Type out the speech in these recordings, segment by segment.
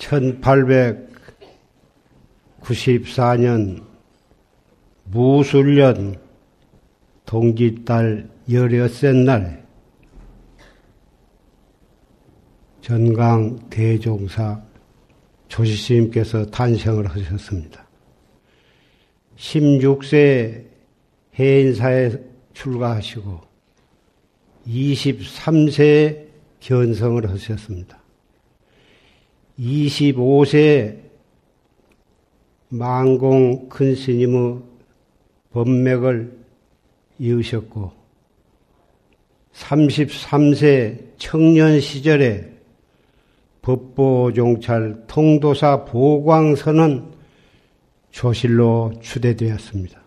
1894년 무술년 동기달 열여섯 날 전강 대종사 조시스님께서 탄생을 하셨습니다. 16세 해인사에 출가하시고 23세 견성을 하셨습니다. 25세 망공 큰 스님의 법맥을 이으셨고 33세 청년 시절에 법보종찰 통도사 보광선은 조실로 추대되었습니다.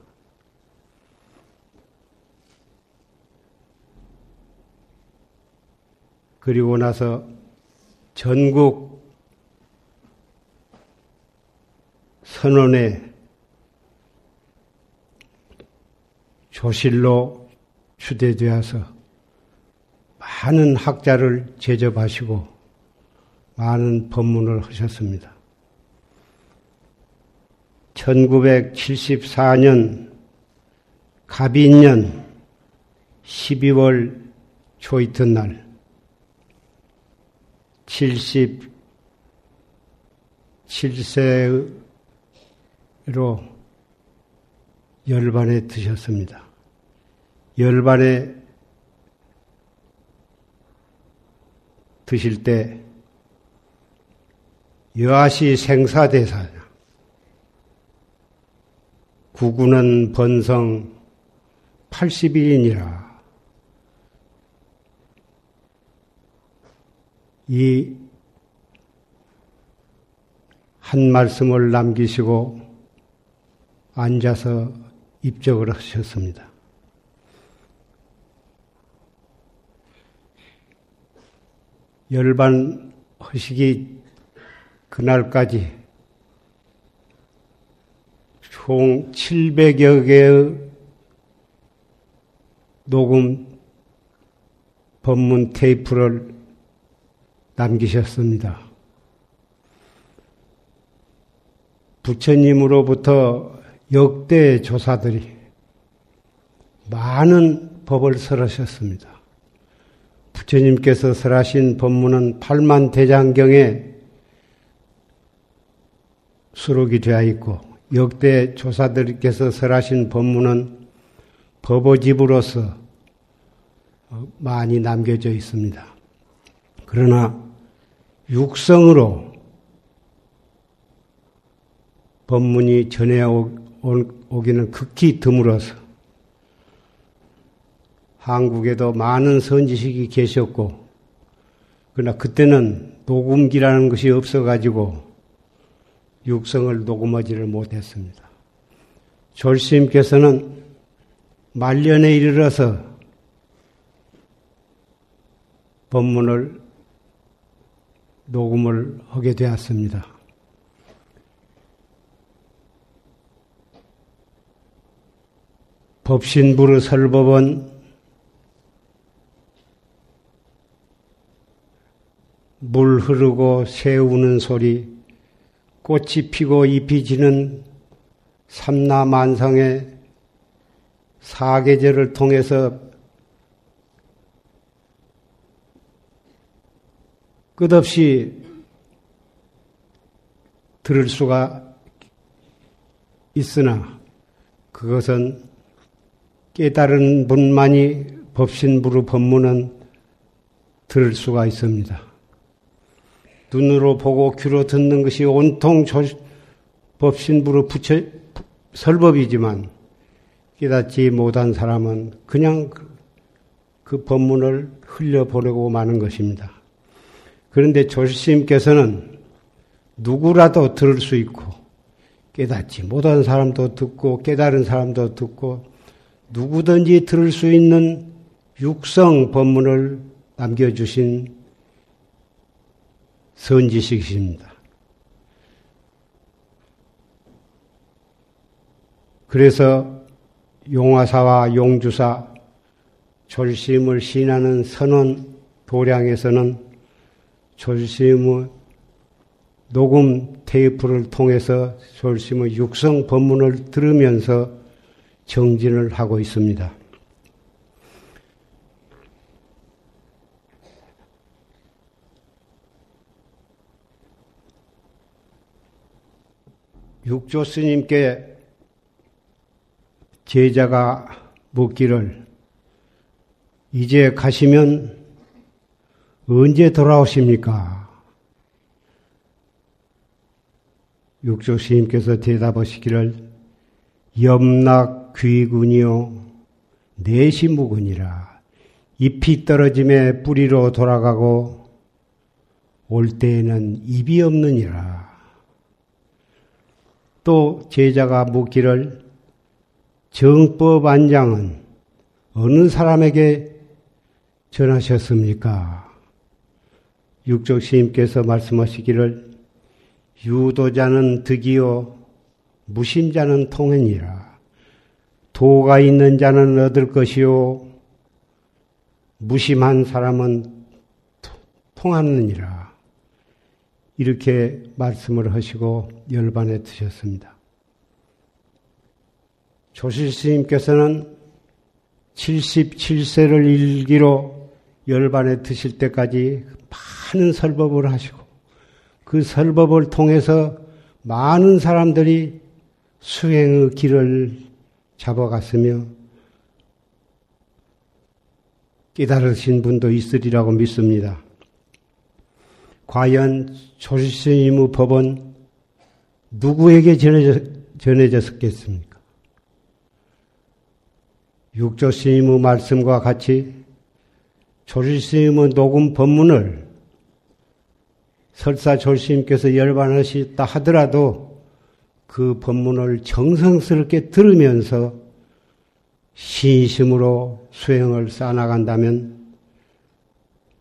그리고 나서 전국 선언에 조실로 추대되어서 많은 학자를 제접하시고 많은 법문을 하셨습니다. 1974년 갑인년 12월 초이튿 날 77세 로 열반에 드셨습니다. 열반에 드실 때 여아시 생사대사 구구는 번성 80일이니라. 이 한 말씀을 남기시고 앉아서 입적을 하셨습니다. 열반 허식이 그날까지 총 700여 개의 녹음 법문 테이프를 남기셨습니다. 부처님으로부터 역대 조사들이 많은 법을 설하셨습니다. 부처님께서 설하신 법문은 8만 대장경에 수록이 되어 있고 역대 조사들께서 설하신 법문은 법어집으로서 많이 남겨져 있습니다. 그러나 육성으로 법문이 전해오 기는 극히 드물어서 한국에도 많은 선지식이 계셨고 그러나 그때는 녹음기라는 것이 없어가지고 육성을 녹음하지를 못했습니다. 졸스님께서는 말년에 이르러서 법문을 녹음을 하게 되었습니다. 법신부르 설법은 물 흐르고 새 우는 소리, 꽃이 피고 잎이 지는 삼라만상의 사계절을 통해서 끝없이 들을 수가 있으나 그것은 깨달은 분만이 법신부로 법문은 들을 수가 있습니다. 눈으로 보고 귀로 듣는 것이 온통 법신부로 붙여 설법이지만 깨닫지 못한 사람은 그냥 그, 그 법문을 흘려보내고 마는 것입니다. 그런데 조실스님께서는 누구라도 들을 수 있고 깨닫지 못한 사람도 듣고 깨달은 사람도 듣고 누구든지 들을 수 있는 육성 법문을 남겨주신 선지식이십니다. 그래서 용화사와 용주사 졸심을 신하는 선원 도량에서는 졸심의 녹음 테이프를 통해서 졸심의 육성 법문을 들으면서 정진을 하고 있습니다. 육조 스님께 제자가 묻기를 이제 가시면 언제 돌아오십니까? 육조 스님께서 대답하시기를 염락 귀군이요 내시무군이라 잎이 떨어짐에 뿌리로 돌아가고 올 때에는 입이 없느니라. 또 제자가 묻기를 정법 안장은 어느 사람에게 전하셨습니까? 육적 시인께서 말씀하시기를 유도자는 득이요 무심자는 통행이라 도가 있는 자는 얻을 것이요 무심한 사람은 통하느니라. 이렇게 말씀을 하시고 열반에 드셨습니다. 조실 스님께서는 77세를 일기로 열반에 드실 때까지 많은 설법을 하시고 그 설법을 통해서 많은 사람들이 수행의 길을 잡아갔으며 깨달으신 분도 있으리라고 믿습니다. 과연 조실스님의 법은 누구에게 전해졌, 전해졌겠습니까? 육조스님의 말씀과 같이 조실스님의 녹음 법문을 설사 조실스님께서 열반하셨다 하더라도 그 법문을 정성스럽게 들으면서 신심으로 수행을 쌓아나간다면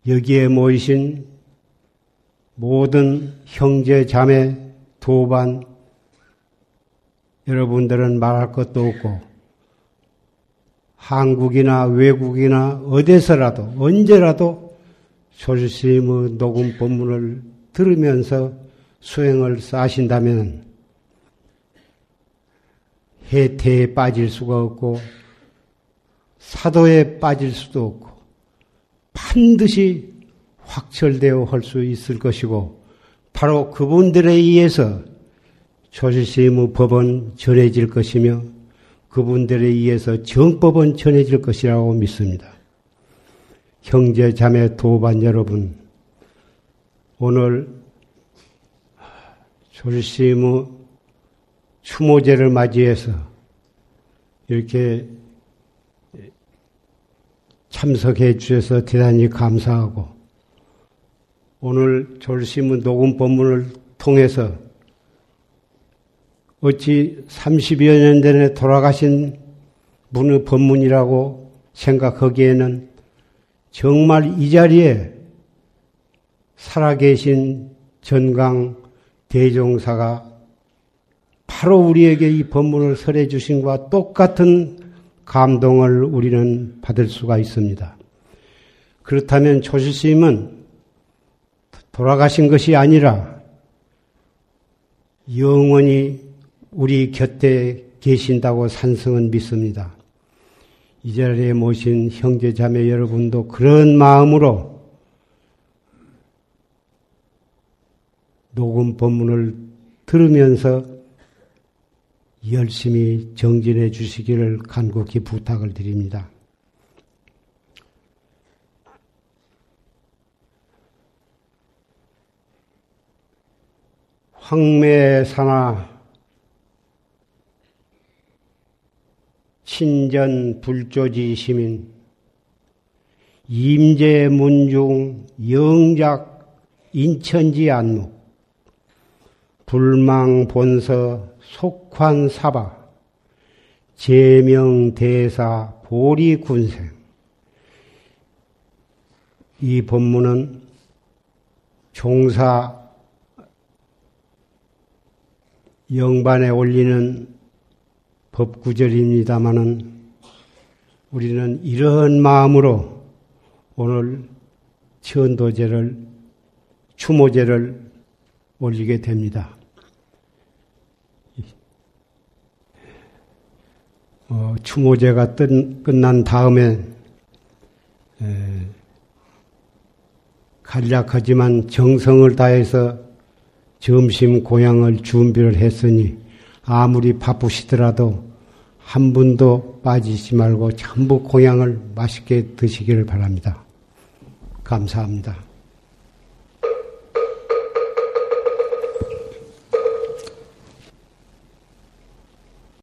여기에 모이신 모든 형제, 자매, 도반, 여러분들은 말할 것도 없고, 한국이나 외국이나 어디서라도, 언제라도 조실스님의 녹음 본문을 들으면서 수행을 쌓으신다면 해태에 빠질 수가 없고, 사도에 빠질 수도 없고, 반드시 확철되어 할 수 있을 것이고 바로 그분들에 의해서 조실스님의 법은 전해질 것이며 그분들에 의해서 정법은 전해질 것이라고 믿습니다. 형제 자매 도반 여러분 오늘 조실스님의 추모제를 맞이해서 이렇게 참석해 주셔서 대단히 감사하고 오늘 졸심은 녹음 본문을 통해서 어찌 30여 년 전에 돌아가신 분의 법문이라고 생각하기에는 정말 이 자리에 살아계신 전강 대종사가 바로 우리에게 이 법문을 설해 주신 것과 똑같은 감동을 우리는 받을 수가 있습니다. 그렇다면 조실스님은 돌아가신 것이 아니라 영원히 우리 곁에 계신다고 산성은 믿습니다. 이 자리에 모신 형제 자매 여러분도 그런 마음으로 녹음 법문을 들으면서 열심히 정진해 주시기를 간곡히 부탁을 드립니다. 황매사나 신전 불조지 시민 임재문중 영작 인천지 안목 불망 본서 속환 사바 제명 대사 보리 군생 이 법문은 종사 영반에 올리는 법구절입니다마는 우리는 이러한 마음으로 오늘 천도제를 추모제를 올리게 됩니다. 어, 추모제가 뜬, 끝난 다음에 에, 간략하지만 정성을 다해서 점심 고향을 준비를 했으니 아무리 바쁘시더라도 한 분도 빠지지 말고 전부 고향을 맛있게 드시기를 바랍니다. 감사합니다.